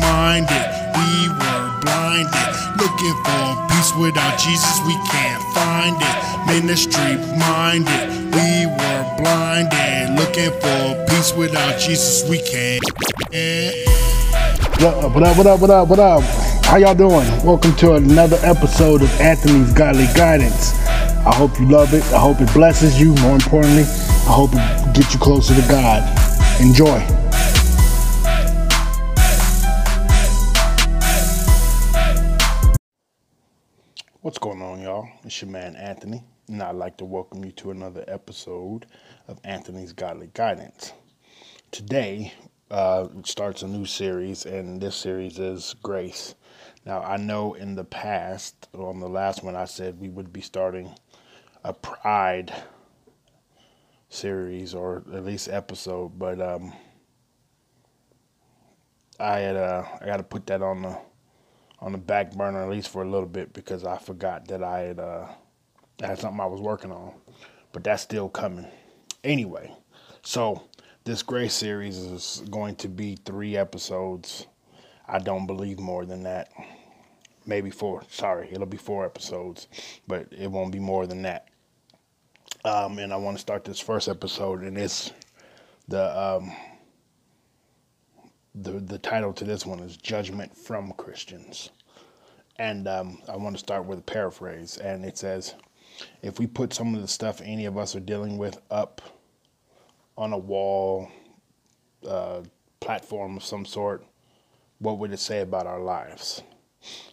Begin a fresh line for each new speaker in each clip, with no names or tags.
minded. We were blinded. Looking for peace without Jesus, we can't find it. Ministry minded. We were blinded. Looking for peace without Jesus, we can't.
What up, what up, what up, what up, what up? How y'all doing? Welcome to another episode of Anthony's Godly Guidance. I hope you love it. I hope it blesses you. More importantly, I hope it gets you closer to God. Enjoy. What's going on, y'all? It's your man Anthony, and I'd like to welcome you to another episode of Anthony's Godly Guidance. Today uh, starts a new series, and this series is Grace. Now, I know in the past, on the last one, I said we would be starting a Pride series or at least episode, but um, I had uh, I got to put that on the on the back burner at least for a little bit because I forgot that I had uh, had something I was working on, but that's still coming. Anyway, so this Grace series is going to be three episodes. I don't believe more than that. Maybe four. Sorry, it'll be four episodes, but it won't be more than that. Um, and I want to start this first episode, and it's the um, the the title to this one is Judgment from Christians, and um, I want to start with a paraphrase, and it says, "If we put some of the stuff any of us are dealing with up on a wall, uh, platform of some sort, what would it say about our lives?"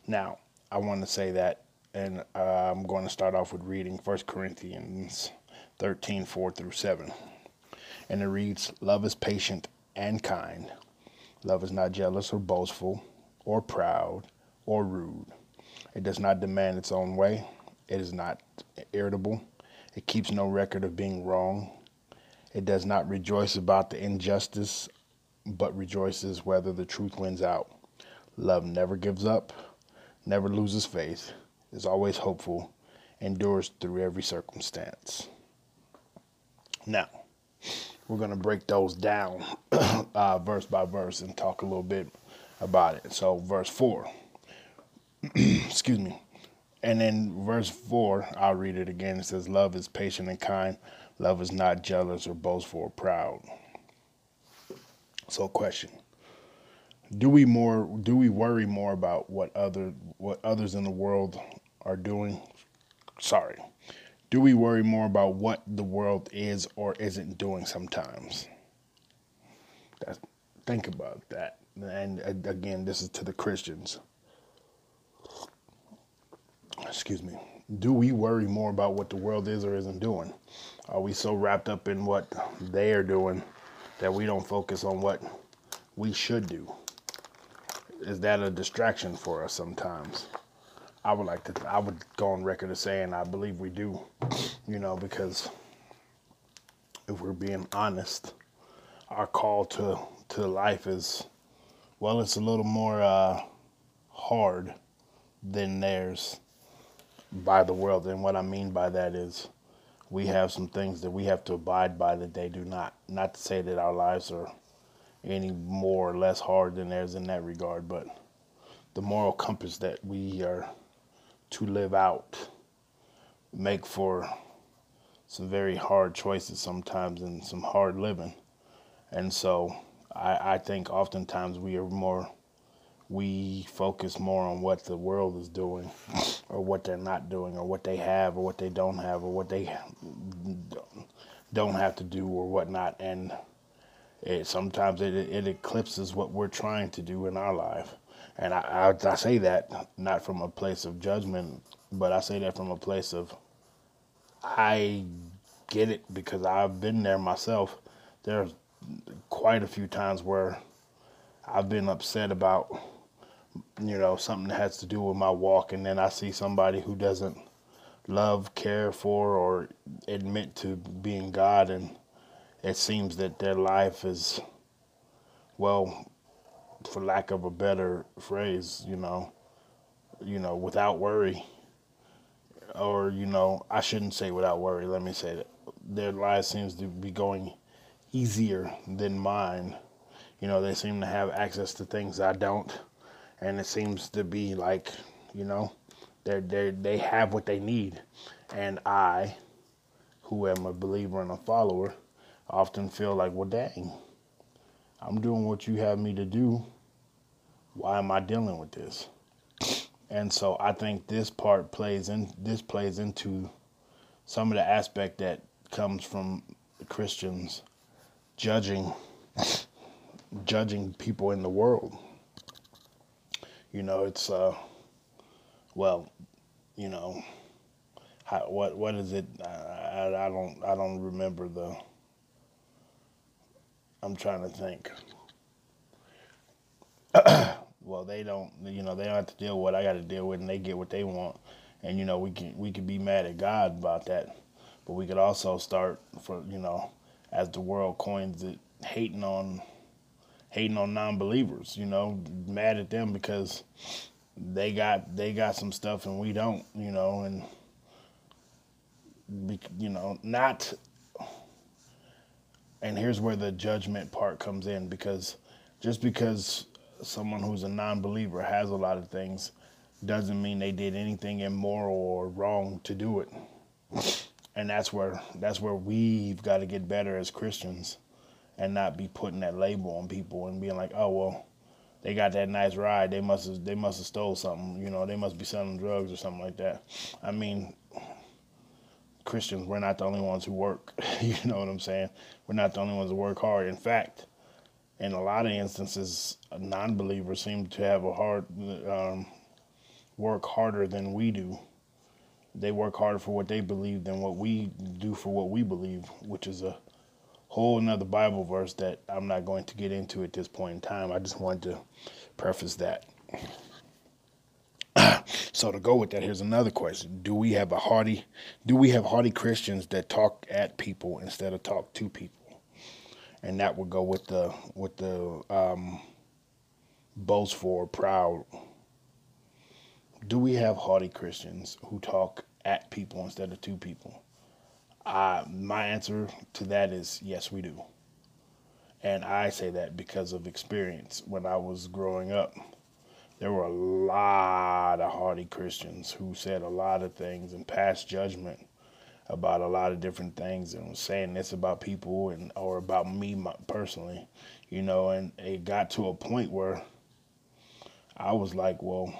Now, I want to say that, and uh, I'm going to start off with reading 1 Corinthians 13 4 through 7. And it reads, Love is patient and kind. Love is not jealous or boastful or proud or rude. It does not demand its own way. It is not irritable. It keeps no record of being wrong. It does not rejoice about the injustice, but rejoices whether the truth wins out. Love never gives up, never loses faith, is always hopeful, endures through every circumstance. Now, we're going to break those down uh, verse by verse and talk a little bit about it. So, verse 4, excuse me. And then verse 4, I'll read it again. It says, Love is patient and kind. Love is not jealous or boastful or proud. So, question do we more do we worry more about what other what others in the world are doing sorry do we worry more about what the world is or isn't doing sometimes? That's, think about that. And again this is to the christians. Excuse me. Do we worry more about what the world is or isn't doing? Are we so wrapped up in what they are doing that we don't focus on what we should do? Is that a distraction for us sometimes? I would like to. I would go on record as saying I believe we do. You know, because if we're being honest, our call to to life is well, it's a little more uh, hard than theirs by the world. And what I mean by that is we have some things that we have to abide by that they do not. Not to say that our lives are any more or less hard than theirs in that regard, but the moral compass that we are to live out make for some very hard choices sometimes and some hard living. And so I, I think oftentimes we are more we focus more on what the world is doing or what they're not doing or what they have or what they don't have or what they don't have to do or whatnot and it sometimes it, it eclipses what we're trying to do in our life. And I, I, I say that not from a place of judgment, but I say that from a place of I get it because I've been there myself. There's quite a few times where I've been upset about, you know, something that has to do with my walk, and then I see somebody who doesn't love, care for, or admit to being God, and it seems that their life is, well, for lack of a better phrase, you know, you know, without worry, or you know, I shouldn't say without worry. Let me say that. Their life seems to be going easier than mine, You know, they seem to have access to things I don't, and it seems to be like, you know, they they they have what they need, and I, who am a believer and a follower, often feel like, well, dang, I'm doing what you have me to do. Why am I dealing with this? And so I think this part plays in this plays into some of the aspect that comes from Christians judging judging people in the world. You know, it's uh well, you know, how, what what is it? I, I don't I don't remember the. I'm trying to think. well, they don't. You know, they don't have to deal with what I got to deal with, and they get what they want. And you know, we can we can be mad at God about that, but we could also start for you know, as the world coins it, hating on hating on non-believers. You know, mad at them because they got they got some stuff and we don't. You know, and you know, not. And here's where the judgment part comes in because just because someone who's a non-believer has a lot of things doesn't mean they did anything immoral or wrong to do it. And that's where that's where we've got to get better as Christians and not be putting that label on people and being like, "Oh, well, they got that nice ride. They must have they must have stole something. You know, they must be selling drugs or something like that." I mean, Christians, we're not the only ones who work. you know what I'm saying? We're not the only ones who work hard. In fact, in a lot of instances, non-believers seem to have a hard um, work harder than we do. They work harder for what they believe than what we do for what we believe, which is a whole another Bible verse that I'm not going to get into at this point in time. I just wanted to preface that. so to go with that, here's another question: Do we have a hardy? Do we have hardy Christians that talk at people instead of talk to people? And that would go with the with the um, boastful, proud. Do we have hardy Christians who talk at people instead of to people? Uh, my answer to that is yes, we do. And I say that because of experience. When I was growing up, there were a lot of hardy Christians who said a lot of things and passed judgment about a lot of different things and was saying this about people and or about me personally, you know, and it got to a point where I was like, well,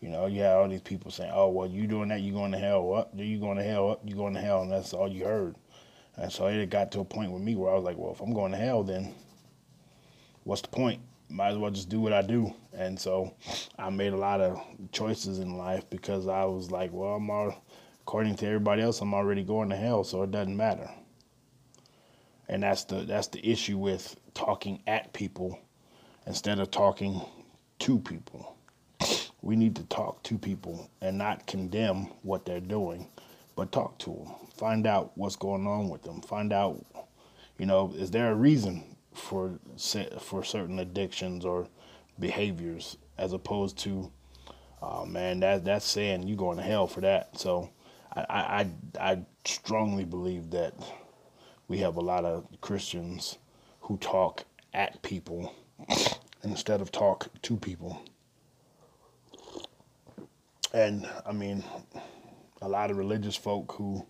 you know, you had all these people saying, "Oh, well, you doing that, you going to hell. Up, you going to hell. Up, you going to hell," and that's all you heard. And so it got to a point with me where I was like, "Well, if I'm going to hell, then what's the point? Might as well just do what I do." And so I made a lot of choices in life because I was like, "Well, I'm all, according to everybody else, I'm already going to hell, so it doesn't matter." And that's the that's the issue with talking at people instead of talking to people we need to talk to people and not condemn what they're doing, but talk to them. Find out what's going on with them. Find out, you know, is there a reason for for certain addictions or behaviors, as opposed to, oh man, that that's saying you going to hell for that. So, I I I strongly believe that we have a lot of Christians who talk at people instead of talk to people and I mean, a lot of religious folk who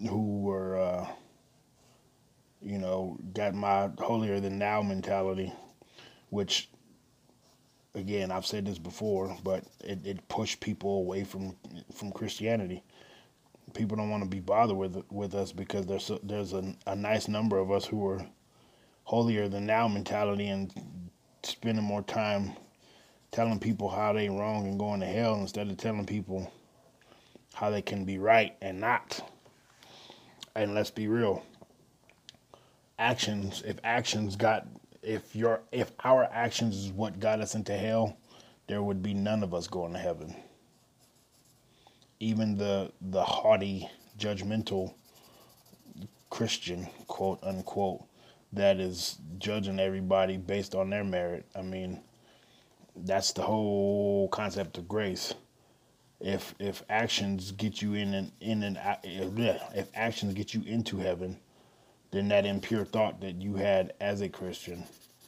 who were, uh, you know, got my holier than thou mentality, which, again, I've said this before, but it, it pushed people away from from Christianity. People don't want to be bothered with with us because there's a, there's a, a nice number of us who are holier than thou mentality and spending more time telling people how they wrong and going to hell instead of telling people how they can be right and not. And let's be real. Actions, if actions got if your if our actions is what got us into hell, there would be none of us going to heaven. Even the the haughty, judgmental Christian, quote unquote, that is judging everybody based on their merit. I mean, that's the whole concept of grace. If if actions get you in and in and if actions get you into heaven, than that impure thought that you had as a Christian,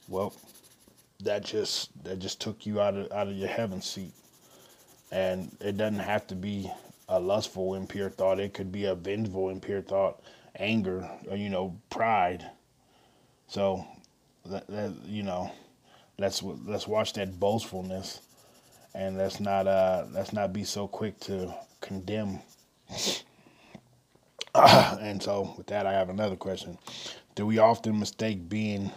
well, that just that just took you out of out of your heaven seat. And it doesn't have to be a lustful impure thought. It could be a vengeful impure thought, anger, or you know, pride. So that, that you know, let's let's watch that boastfulness, and let's not uh let's not be so quick to condemn. and so with that, I have another question: Do we often mistake being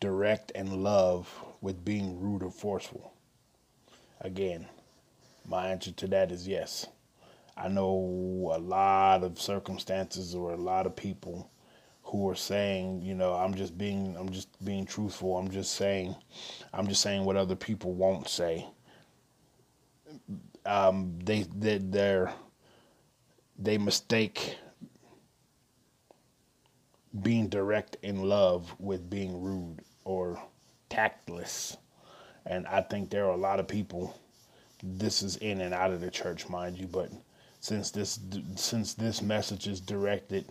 direct and love with being rude or forceful? Again, my answer to that is yes. I know a lot of circumstances or a lot of people who are saying, you know, I'm just being I'm just being truthful. I'm just saying I'm just saying what other people won't say. Um, they they they're they mistake being direct in love with being rude or tactless. And I think there are a lot of people this is in and out of the church, mind you, but since this since this message is directed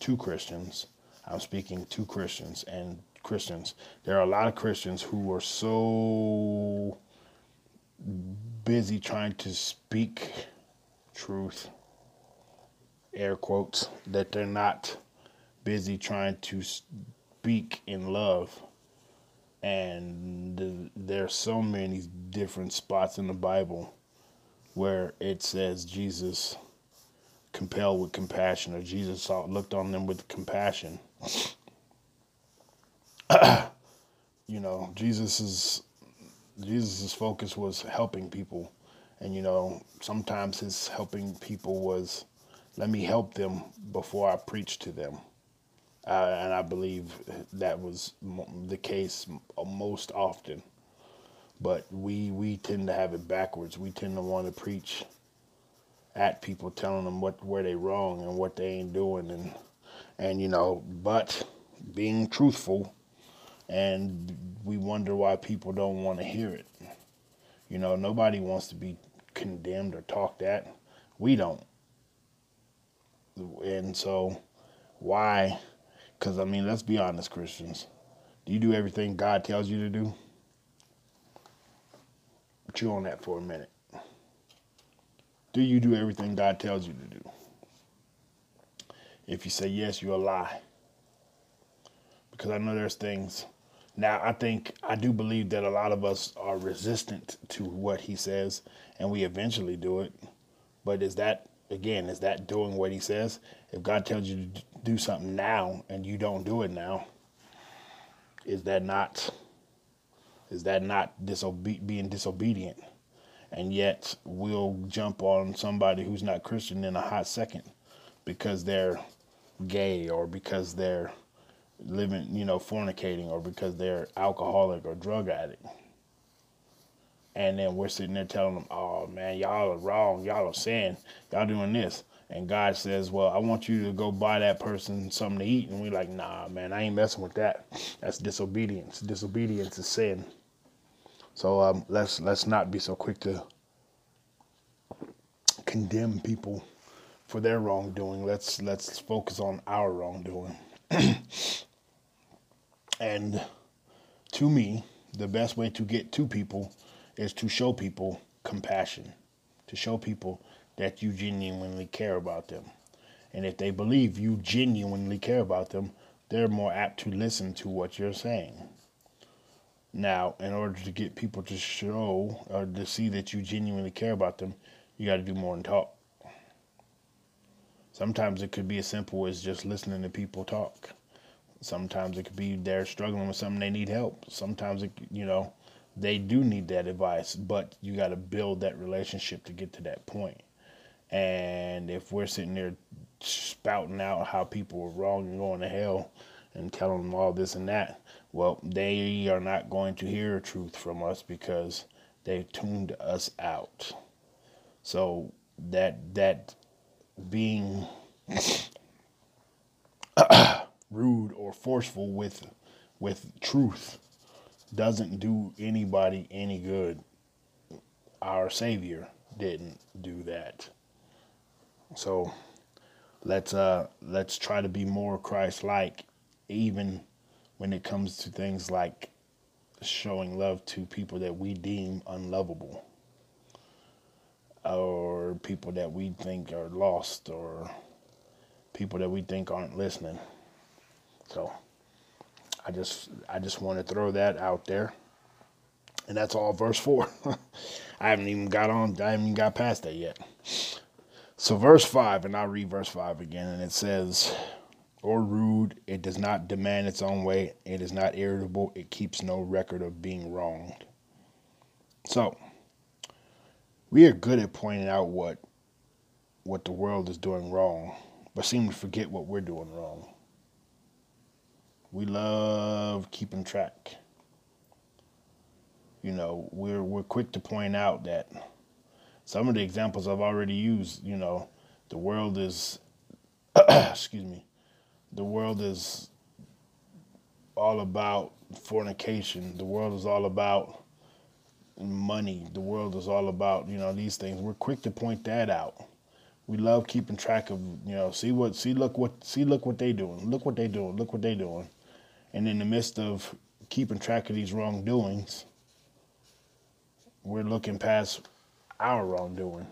to Christians, I'm speaking to Christians and Christians. There are a lot of Christians who are so busy trying to speak truth, air quotes, that they're not busy trying to speak in love. And there are so many different spots in the Bible where it says Jesus compelled with compassion or Jesus saw, looked on them with compassion. you know, Jesus's Jesus's focus was helping people, and you know, sometimes his helping people was, let me help them before I preach to them. Uh, and I believe that was the case most often. But we we tend to have it backwards. We tend to want to preach at people, telling them what where they wrong and what they ain't doing, and and you know, but being truthful, and we wonder why people don't want to hear it. You know, nobody wants to be condemned or talked at. We don't. And so, why? Because, I mean, let's be honest, Christians. Do you do everything God tells you to do? Chew on that for a minute. Do you do everything God tells you to do? If you say yes, you're a lie. Because I know there's things. Now, I think, I do believe that a lot of us are resistant to what he says, and we eventually do it. But is that, again, is that doing what he says? If God tells you to do something now and you don't do it now, is that not, is that not disobe- being disobedient? and yet we'll jump on somebody who's not Christian in a hot second because they're gay or because they're living, you know, fornicating or because they're alcoholic or drug addict. And then we're sitting there telling them, oh man, y'all are wrong. Y'all are sin. Y'all doing this. And God says, well, I want you to go buy that person something to eat. And we're like, nah, man, I ain't messing with that. That's disobedience. Disobedience is sin. So um, let's let's not be so quick to condemn people for their wrongdoing. Let's let's focus on our wrongdoing. and to me, the best way to get to people is to show people compassion, to show people that you genuinely care about them. And if they believe you genuinely care about them, they're more apt to listen to what you're saying. Now, in order to get people to show or to see that you genuinely care about them, you got to do more than talk. Sometimes it could be as simple as just listening to people talk. Sometimes it could be they're struggling with something they need help. Sometimes it, you know, they do need that advice, but you got to build that relationship to get to that point. And if we're sitting there spouting out how people are wrong and going to hell and telling them all this and that, well, they are not going to hear truth from us because they've tuned us out. So that that being rude or forceful with with truth doesn't do anybody any good. Our Savior didn't do that. So let's uh let's try to be more Christ like even when it comes to things like showing love to people that we deem unlovable or people that we think are lost or people that we think aren't listening. So I just I just want to throw that out there. And that's all verse 4. I haven't even got on I haven't even got past that yet. So verse 5 and I'll read verse 5 again and it says or rude, it does not demand its own way, it is not irritable, it keeps no record of being wronged. So, we are good at pointing out what what the world is doing wrong, but seem to forget what we're doing wrong. We love keeping track. You know, we're we're quick to point out that some of the examples I've already used, you know, the world is excuse me, the world is all about fornication. The world is all about money. The world is all about, you know, these things. We're quick to point that out. We love keeping track of, you know, see what see look what see look what they doing. Look what they doing. Look what they doing. And in the midst of keeping track of these wrongdoings, we're looking past our wrongdoing.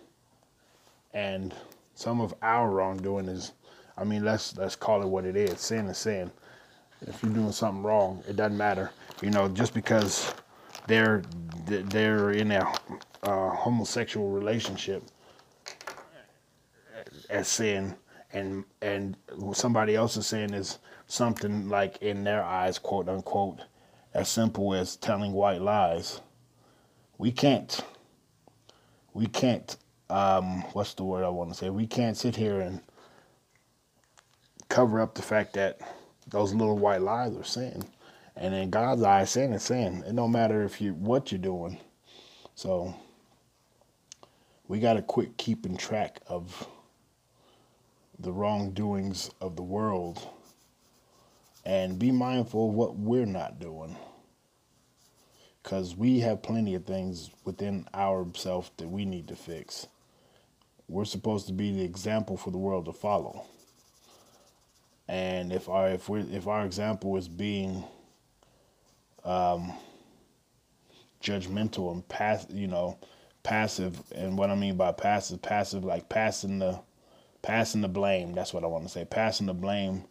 And some of our wrongdoing is I mean, let's let's call it what it is. Sin is sin. If you're doing something wrong, it doesn't matter. You know, just because they're they're in a uh, homosexual relationship as sin, and and somebody else is saying is something like in their eyes, quote unquote, as simple as telling white lies. We can't. We can't. Um, what's the word I want to say? We can't sit here and cover up the fact that those little white lies are sin. And in God's eyes, sin is sin. It don't matter if you what you're doing. So we got to quit keeping track of the wrongdoings of the world and be mindful of what we're not doing. Because we have plenty of things within ourself that we need to fix. We're supposed to be the example for the world to follow. And if our if we if our example is being um, judgmental and pass, you know, passive, and what I mean by passive, passive like passing the passing the blame. That's what I want to say. Passing the blame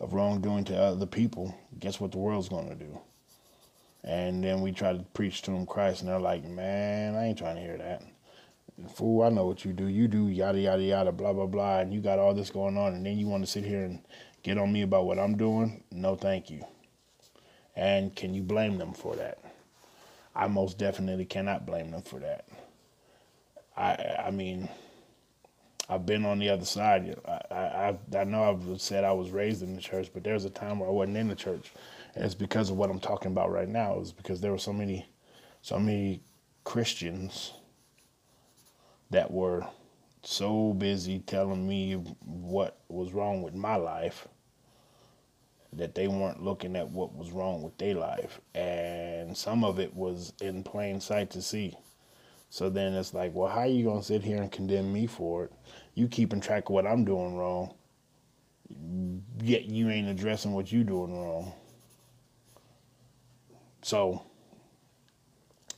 of wrongdoing to other people. Guess what the world's going to do? And then we try to preach to them Christ, and they're like, "Man, I ain't trying to hear that." Fool, I know what you do. You do yada yada yada, blah blah blah, and you got all this going on, and then you want to sit here and get on me about what I'm doing, no thank you. And can you blame them for that? I most definitely cannot blame them for that. I I mean, I've been on the other side. I, I I know I've said I was raised in the church, but there's a time where I wasn't in the church, it's because of what I'm talking about right now. It's because there were so many, so many Christians that were so busy telling me what was wrong with my life that they weren't looking at what was wrong with their life. And some of it was in plain sight to see. So then it's like, well, how are you going to sit here and condemn me for it? You keeping track of what I'm doing wrong, yet you ain't addressing what you doing wrong. So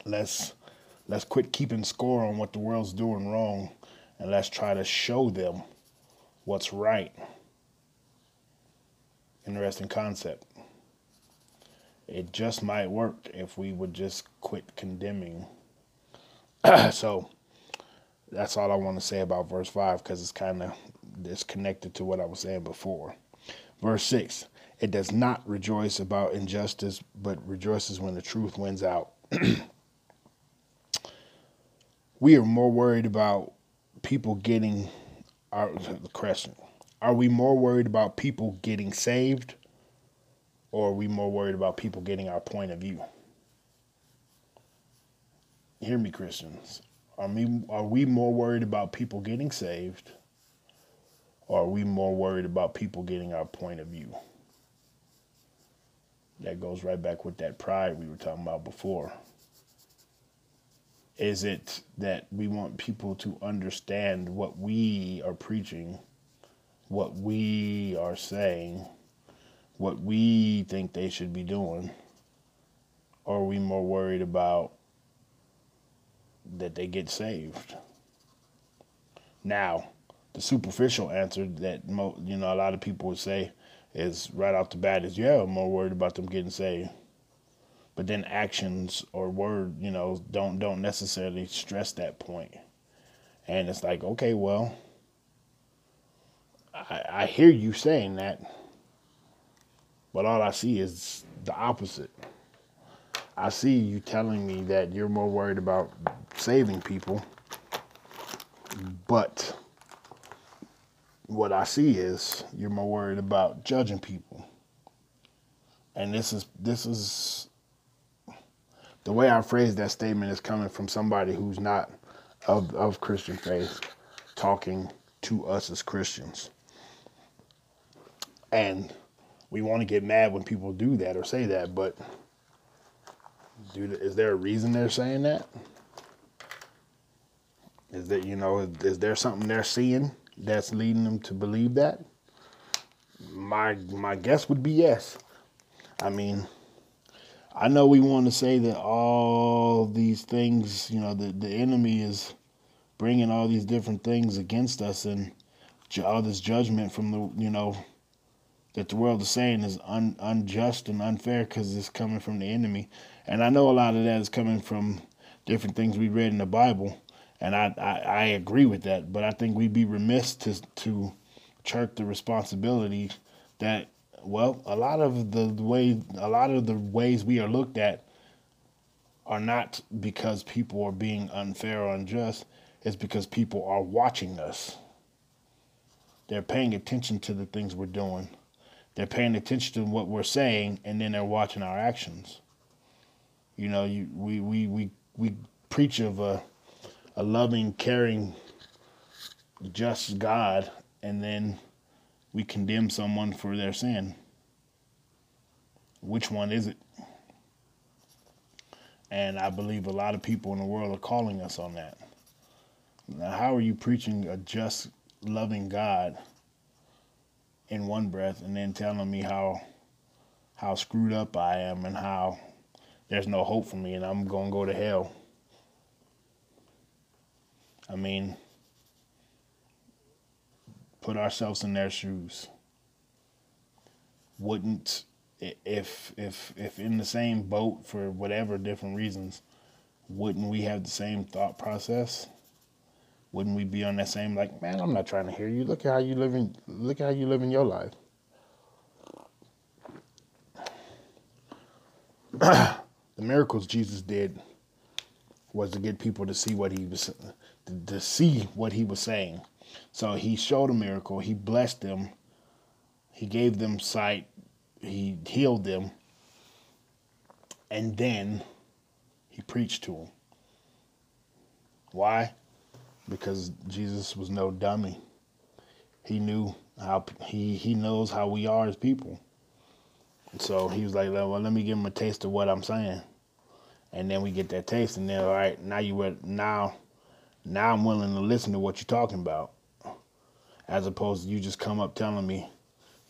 let's let's quit keeping score on what the world's doing wrong and let's try to show them what's right. Interesting concept. It just might work if we would just quit condemning. so that's all I want to say about verse 5 because it's kind of it's connected to what I was saying before. Verse 6 It does not rejoice about injustice, but rejoices when the truth wins out. we are more worried about people getting our the question. Are we more worried about people getting saved or are we more worried about people getting our point of view? Hear me, Christians. Are we, are we more worried about people getting saved or are we more worried about people getting our point of view? That goes right back with that pride we were talking about before. Is it that we want people to understand what we are preaching, what we are saying, what we think they should be doing? Or are we more worried about that they get saved? Now, the superficial answer that you know a lot of people would say is right off the bat is yeah, I'm more worried about them getting saved. But then actions or word, you know, don't don't necessarily stress that point. And it's like, okay, well, I, I hear you saying that, but all I see is the opposite. I see you telling me that you're more worried about saving people, but what I see is you're more worried about judging people. And this is this is the way I phrase that statement is coming from somebody who's not of of Christian faith talking to us as Christians. And we want to get mad when people do that or say that, but dude, is there a reason they're saying that? Is that you know, is, is there something they're seeing that's leading them to believe that? My my guess would be yes. I mean, I know we want to say that all these things, you know, the the enemy is bringing all these different things against us and all this judgment from the, you know, that the world is saying is un, unjust and unfair because it's coming from the enemy. And I know a lot of that is coming from different things we read in the Bible and I, I, I agree with that. But I think we'd be remiss to to chirk the responsibility that well, a lot of the way a lot of the ways we are looked at are not because people are being unfair or unjust. It's because people are watching us. They're paying attention to the things we're doing. They're paying attention to what we're saying, and then they're watching our actions. You know, you, we, we, we, we preach of a a loving, caring, just God, and then we condemn someone for their sin. Which one is it? And I believe a lot of people in the world are calling us on that. Now, how are you preaching a just, loving God in one breath and then telling me how how screwed up I am and how there's no hope for me and I'm going to go to hell? I mean, put ourselves in their shoes. Wouldn't if if if in the same boat for whatever different reasons, wouldn't we have the same thought process? Wouldn't we be on that same like, man, I'm not trying to hear you. Look at how you living look at how you live in your life. the miracles Jesus did was to get people to see what he was to, see what he was saying. So he showed a miracle. He blessed them. He gave them sight. He healed them. And then he preached to them. Why? Because Jesus was no dummy. He knew how he he knows how we are as people. So he was like, well, let me give him a taste of what I'm saying. And then we get that taste, and then all right, now you were now now I'm willing to listen to what you're talking about. As opposed to you just come up telling me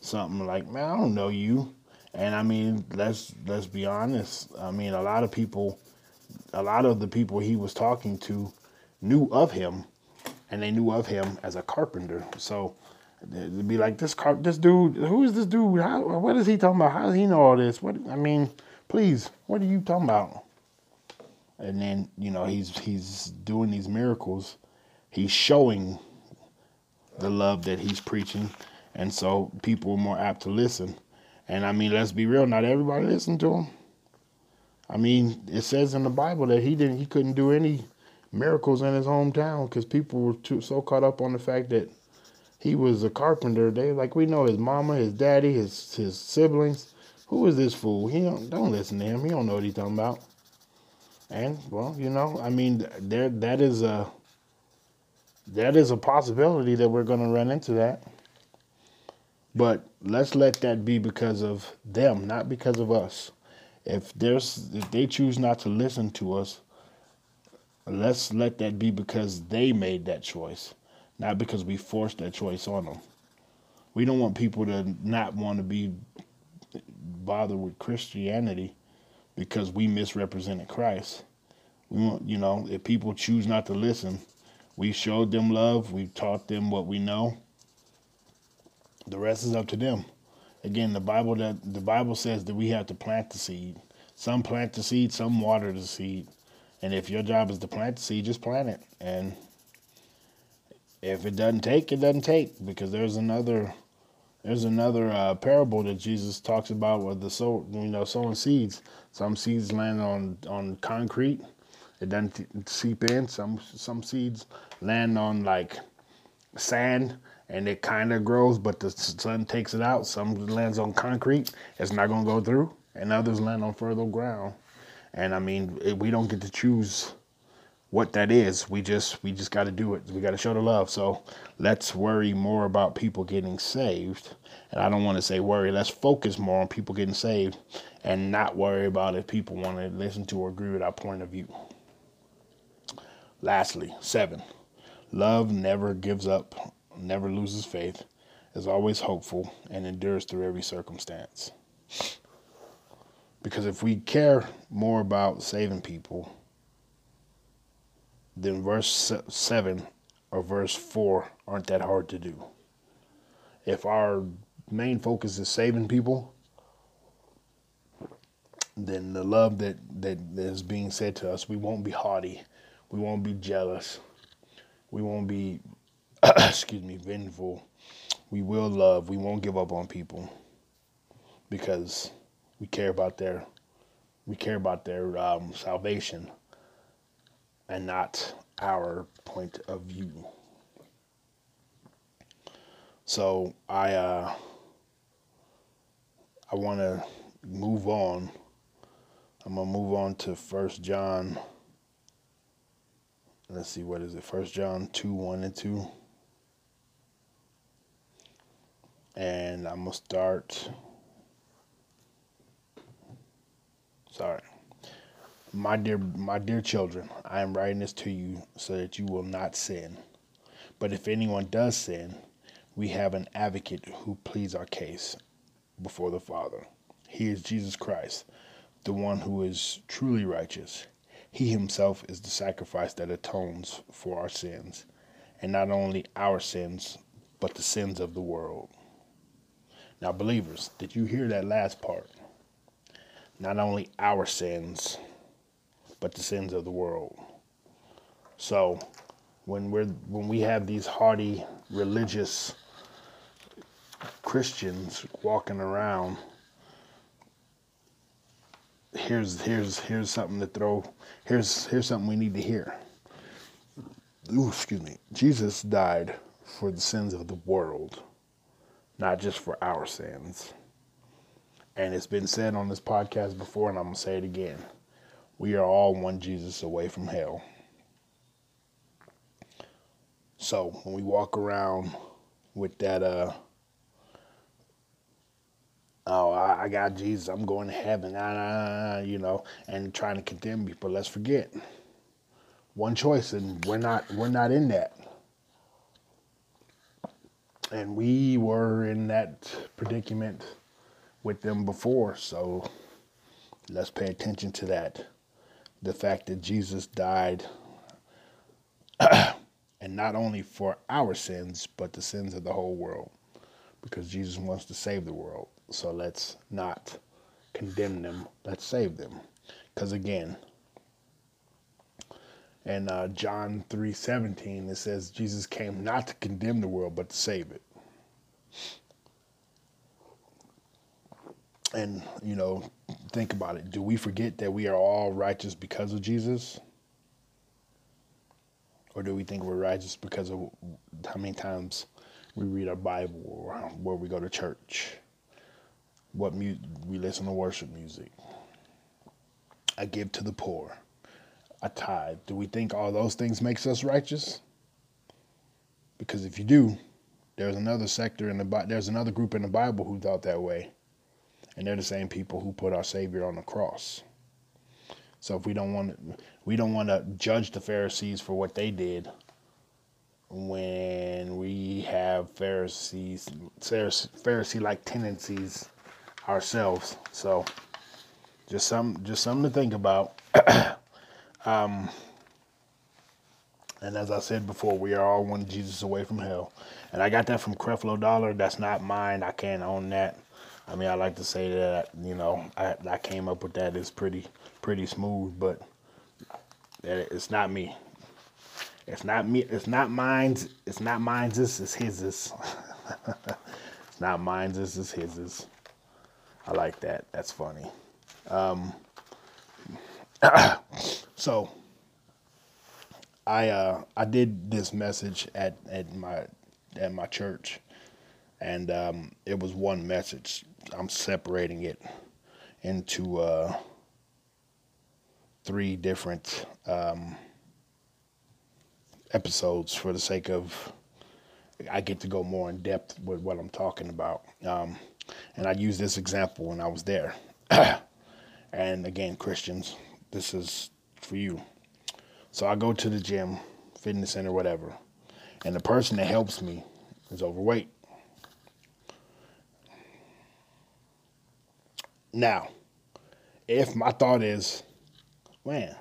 something like, man, I don't know you. And I mean, let's let's be honest. I mean, a lot of people, a lot of the people he was talking to, knew of him, and they knew of him as a carpenter. So it'd be like this car, this dude. Who is this dude? How, what is he talking about? How does he know all this? What I mean, please, what are you talking about? And then you know he's he's doing these miracles. He's showing the love that he's preaching. And so people are more apt to listen. And i mean let's be real not everybody listened to him. I mean it says in the bible that he didn't he couldn't do any miracles in his hometown because people were too so caught up on the fact that he was a carpenter. They like we know his mama his daddy his his siblings. Who is this fool? He don't don't listen to him. He don't know what he's talking about and well, you know, I mean, there that is a that is a possibility that we're going to run into that. But let's let that be because of them, not because of us. If there's if they choose not to listen to us, let's let that be because they made that choice, not because we forced that choice on them. We don't want people to not want to be bothered with Christianity because we misrepresented Christ. We want, you know, if people choose not to listen, we showed them love. We've taught them what we know. The rest is up to them. Again, the Bible that the Bible says that we have to plant the seed. Some plant the seed, some water the seed. And if your job is to plant the seed, just plant it. And if it doesn't take, it doesn't take. Because there's another there's another uh, parable that Jesus talks about with the sow, you know, sowing seeds. Some seeds land on on concrete, it doesn't seep in. Some some seeds land on like sand, and it kind of grows, but the sun takes it out. Some lands on concrete, it's not gonna go through, and others land on fertile ground. And I mean, we don't get to choose what that is. We just we just got to do it. We got to show the love. So let's worry more about people getting saved. And I don't want to say worry. Let's focus more on people getting saved, and not worry about if people want to listen to or agree with our point of view. Lastly, seven, love never gives up, never loses faith, is always hopeful, and endures through every circumstance. Because if we care more about saving people, then verse 7 or verse 4 aren't that hard to do. If our main focus is saving people, then the love that, that is being said to us, we won't be haughty. We won't be jealous. We won't be, excuse me, vengeful. We will love. We won't give up on people because we care about their, we care about their um, salvation and not our point of view. So I uh, I want to move on. I'm gonna move on to First John. Let's see what is it? First John two one and two. And I'm gonna start. Sorry. My dear, my dear children, I am writing this to you so that you will not sin. But if anyone does sin, we have an advocate who pleads our case before the Father. He is Jesus Christ, the one who is truly righteous. He himself is the sacrifice that atones for our sins, and not only our sins, but the sins of the world. Now, believers, did you hear that last part? Not only our sins, but the sins of the world. So when we're when we have these hardy religious Christians walking around, here's here's here's something to throw here's here's something we need to hear. Ooh, excuse me. Jesus died for the sins of the world, not just for our sins. And it's been said on this podcast before, and I'm gonna say it again. We are all one Jesus away from hell. So when we walk around with that, uh, oh, I, I got Jesus, I'm going to heaven, you know, and trying to condemn people, let's forget one choice, and we're not, we're not in that. And we were in that predicament with them before, so let's pay attention to that the fact that Jesus died, and not only for our sins, but the sins of the whole world, because Jesus wants to save the world. So let's not condemn them, let's save them. Because again, in uh, John 3:17 it says Jesus came not to condemn the world but to save it. And you know, think about it. Do we forget that we are all righteous because of Jesus? Or do we think we're righteous because of how many times we read our Bible or where we go to church? What mu- we listen to worship music? I give to the poor. I tithe. Do we think all those things makes us righteous? Because if you do, there's another sector in the there's another group in the Bible who thought that way and they're the same people who put our Savior on the cross. So if we don't want to, we don't want to judge the Pharisees for what they did when we have Pharisees Pharisee like tendencies ourselves. So just some just something to think about. um, and as I said before, we are all one Jesus away from hell. And I got that from Creflo Dollar. That's not mine. I can't own that. I mean, I like to say that you know I I came up with that. It's pretty pretty smooth, but it's not me. It's not me. It's not mine's. It's not mine's. This is his's. it's not mine's. This is his's. I like that. That's funny. Um, so I uh, I did this message at, at my at my church, and um, it was one message. I'm separating it into uh, three different um, episodes for the sake of I get to go more in depth with what I'm talking about. Um, and I used this example when I was there. and again, Christians, this is for you. So I go to the gym, fitness center, whatever, and the person that helps me is overweight. Now, if my thought is, man,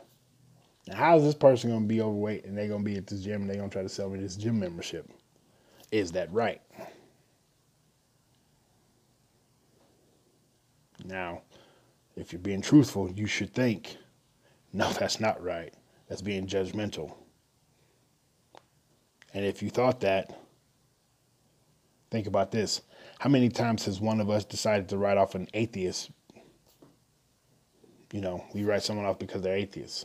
how is this person going to be overweight and they're going to be at this gym and they're going to try to sell me this gym membership? Is that right? Now, if you're being truthful, you should think, no, that's not right. That's being judgmental. And if you thought that, think about this. How many times has one of us decided to write off an atheist? You know, we write someone off because they're atheists.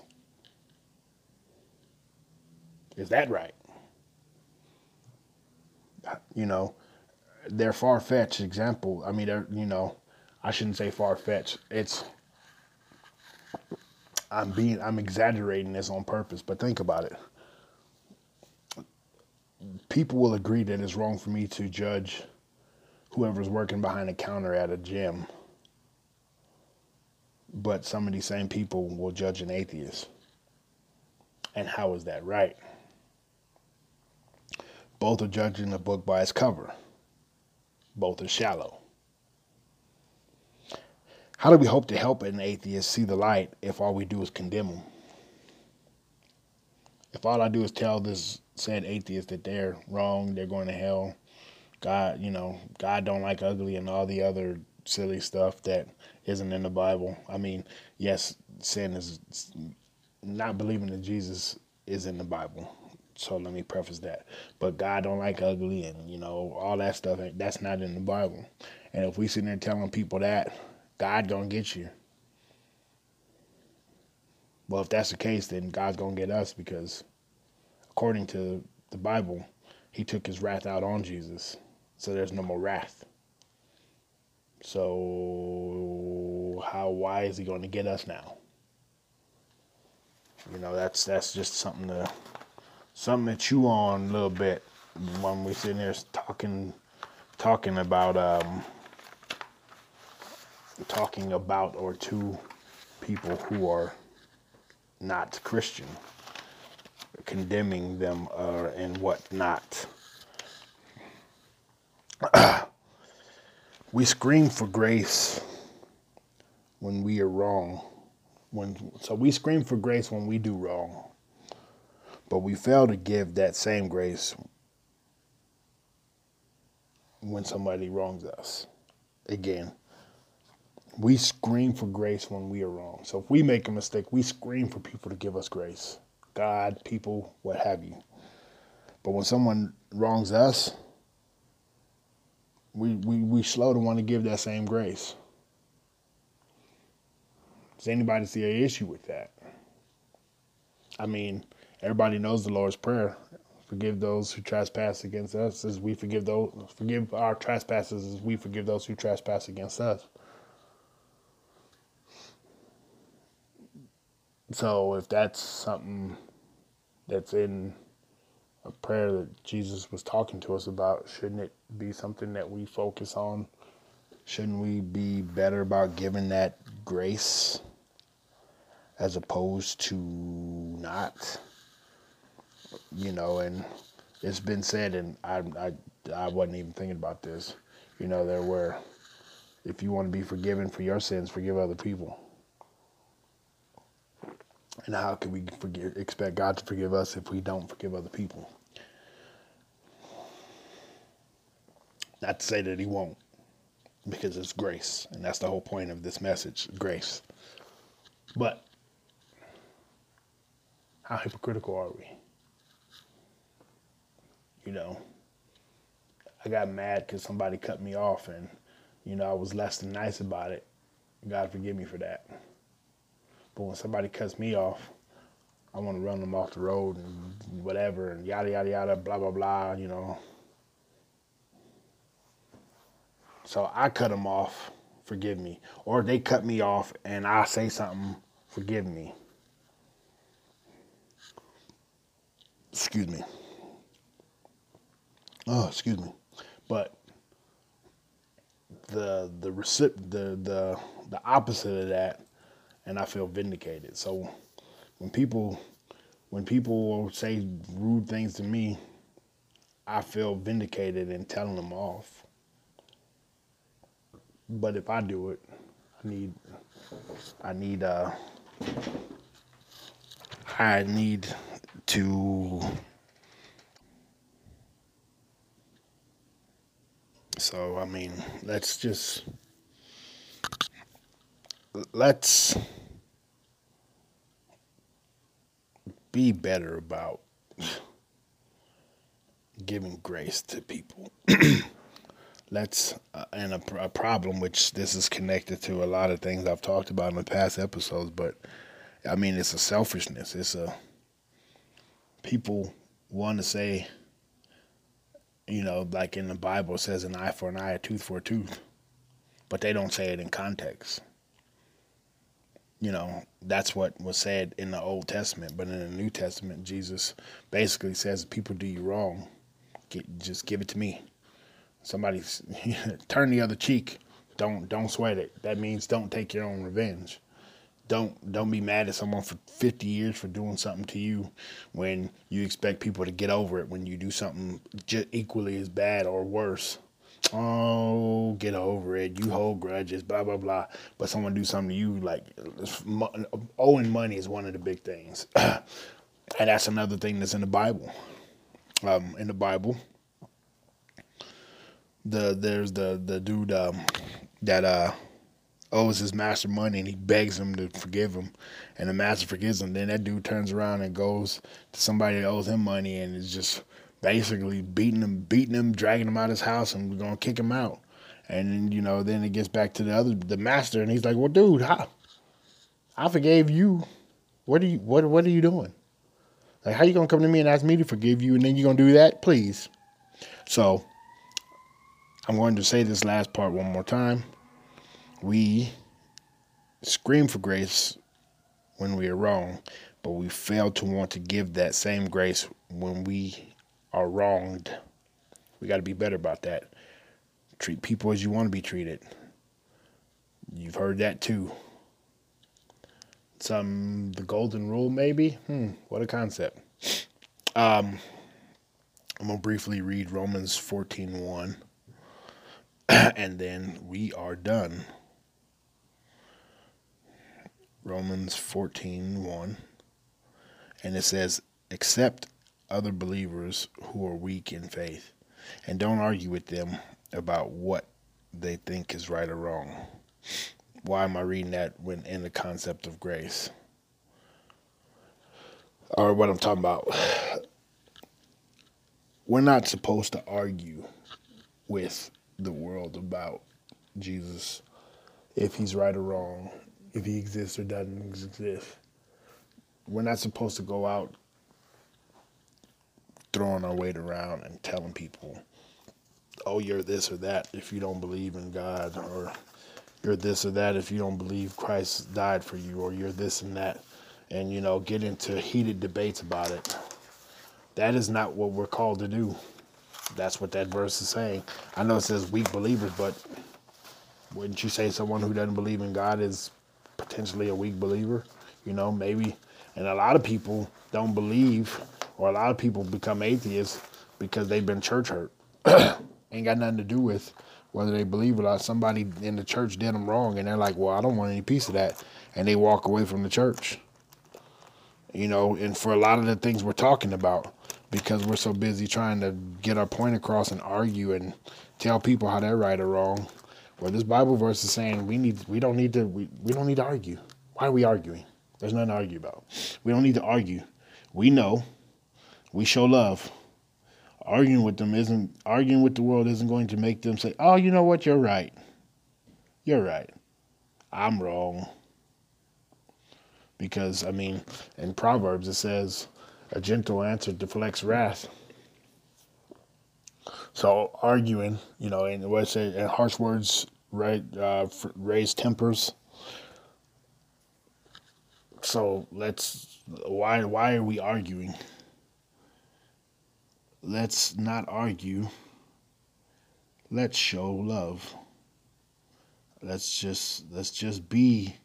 Is that right? You know, they're far fetched example. I mean, they're, you know, I shouldn't say far fetched. It's I'm being I'm exaggerating this on purpose, but think about it. People will agree that it's wrong for me to judge whoever's working behind a counter at a gym. But some of these same people will judge an atheist. And how is that right? Both are judging a book by its cover. Both are shallow. How do we hope to help an atheist see the light if all we do is condemn them? If all I do is tell this said atheist that they're wrong, they're going to hell, God, you know, God don't like ugly and all the other silly stuff that isn't in the Bible. I mean, yes, sin is not believing that Jesus is in the Bible. So let me preface that. But God don't like ugly and you know all that stuff. That's not in the Bible. And if we sit there telling people that, God gonna get you. Well, if that's the case, then God's gonna get us because, according to the Bible, He took His wrath out on Jesus, so there's no more wrath. So, how why is He going to get us now? You know, that's that's just something to something to chew on a little bit when we're sitting there talking talking about um, talking about or to people who are not Christian, condemning them uh, and whatnot. we scream for grace when we are wrong. When so we scream for grace when we do wrong, but we fail to give that same grace when somebody wrongs us. Again, we scream for grace when we are wrong. So if we make a mistake, we scream for people to give us grace. God, people, what have you. But when someone wrongs us, we, we, we slow to want to give that same grace. Does anybody see an issue with that? I mean, everybody knows the Lord's Prayer. Forgive those who trespass against us as we forgive those forgive our trespasses as we forgive those who trespass against us. So if that's something that's in a prayer that Jesus was talking to us about, shouldn't it be something that we focus on? Shouldn't we be better about giving that grace as opposed to not? You know, and it's been said, and I, I, I wasn't even thinking about this. You know, there were If you want to be forgiven for your sins, forgive other people. And how can we forgive, expect God to forgive us if we don't forgive other people? Not to say that He won't, because it's grace. And that's the whole point of this message grace. But how hypocritical are we? You know, I got mad because somebody cut me off and, you know, I was less than nice about it. God forgive me for that. But when somebody cuts me off, I want to run them off the road and whatever and yada, yada, yada, blah, blah, blah, you know. So I cut them off, forgive me. Or they cut me off and I say something, forgive me. Excuse me. Oh, excuse me. But the the recip the the the opposite of that and I feel vindicated. So when people when people say rude things to me, I feel vindicated in telling them off. But if I do it, I need I need uh I need to so I mean, let's just let's be better about giving grace to people. let's uh, and a, a, problem which this is connected to a lot of things I've talked about in the past episodes, but I mean it's a selfishness. It's a people want to say, you know, like in the Bible it says an eye for an eye, a tooth for a tooth, but they don't say it in context you know, that's what was said in the Old Testament. But in the New Testament, Jesus basically says, people do you wrong, get, just give it to me. Somebody turn the other cheek. Don't don't sweat it. That means don't take your own revenge. Don't don't be mad at someone for 50 years for doing something to you when you expect people to get over it when you do something just equally as bad or worse oh, get over it. You hold grudges, blah blah blah. But someone do something to you, like owing money is one of the big things, and that's another thing that's in the Bible. Um, in the Bible, the there's the the dude um, that uh, owes his master money and he begs him to forgive him, and the master forgives him. Then that dude turns around and goes to somebody that owes him money and is just basically beating him, beating him, dragging him out of his house, and we're gonna kick him out. And then, you know, then it gets back to the other, the master, and he's like, "Well, dude, how, I forgave you. What are you, what, what are you doing? Like, how you gonna come to me and ask me to forgive you, and then you gonna do that, please?" So, I'm going to say this last part one more time. We scream for grace when we are wrong, but we fail to want to give that same grace when we are wronged. We got to be better about that. Treat people as you want to be treated. You've heard that too. Some the golden rule, maybe. Hmm, what a concept. Um, I'm gonna briefly read Romans 14:1, and then we are done. Romans 14:1, and it says, "Accept other believers who are weak in faith and don't argue with them about what they think is right or wrong. Why am I reading that when in the concept of grace? Or what I'm talking about. We're not supposed to argue with the world about Jesus if he's right or wrong, if he exists or doesn't exist. We're not supposed to go out throwing our weight around and telling people, oh, you're this or that if you don't believe in God, or you're this or that if you don't believe Christ died for you, or you're this and that, and, you know, get into heated debates about it. That is not what we're called to do. That's what that verse is saying. I know it says weak believers, but wouldn't you say someone who doesn't believe in God is potentially a weak believer? You know, maybe. And a lot of people don't believe or a lot of people become atheists because they've been church hurt. Ain't got nothing to do with whether they believe or not. Somebody in the church did them wrong, and they're like, "Well, I don't want any piece of that," and they walk away from the church. You know, and for a lot of the things we're talking about, because we're so busy trying to get our point across and argue and tell people how they're right or wrong. Well, this Bible verse is saying we need we don't need to we, we don't need to argue. Why are we arguing? There's nothing to argue about. We don't need to argue. We know. We show love. Arguing with them isn't arguing with the world isn't going to make them say, "Oh, you know what? You're right. You're right. I'm wrong." Because I mean, in Proverbs it says, "A gentle answer deflects wrath." So arguing, you know, and what I say, and harsh words, right, uh, raise tempers. So let's why why are we arguing? Let's not argue. Let's show love. Let's just let's just be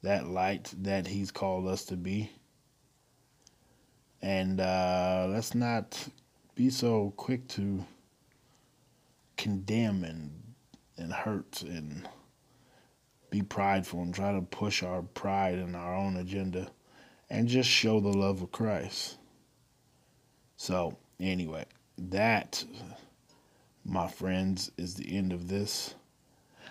that light that he's called us to be. And uh, let's not be so quick to condemn and and hurt and be prideful and try to push our pride and our own agenda and just show the love of Christ. So, anyway, that, my friends, is the end of this.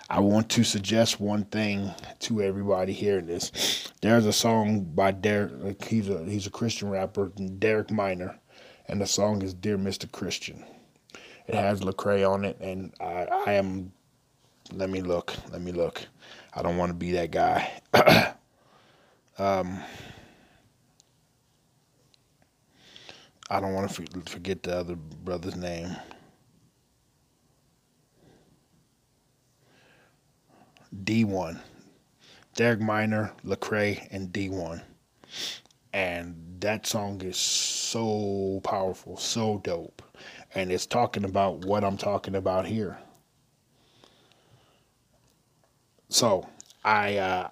I want to suggest one thing to everybody hearing this. There's a song by Derek. He's a he's a Christian rapper, Derek Minor, and the song is "Dear Mr. Christian." It has Lecrae on it, and I, I am. Let me look. Let me look. I don't want to be that guy. um, I don't want to forget the other brother's name. Dee-1. Derek Minor, Lecrae, and Dee-1. And that song is so powerful, so dope. And it's talking about what I'm talking about here. So I uh,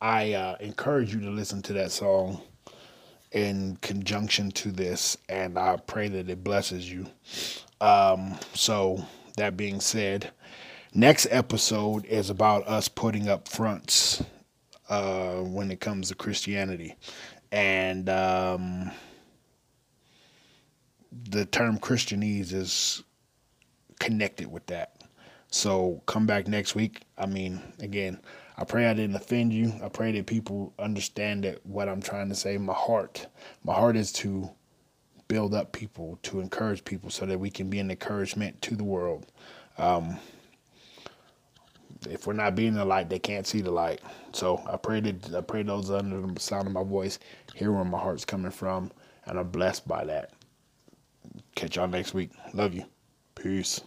I uh, encourage you to listen to that song in conjunction to this, and I pray that it blesses you. Um, so that being said, next episode is about us putting up fronts uh, when it comes to Christianity, and um, the term Christianese is connected with that. So come back next week. I mean, again, I pray I didn't offend you. I pray that people understand that what I'm trying to say. My heart, my heart is to build up people, to encourage people, so that we can be an encouragement to the world. Um, if we're not being the light, they can't see the light. So I pray that I pray those under the sound of my voice hear where my heart's coming from, and I'm blessed by that. Catch y'all next week. Love you. Peace.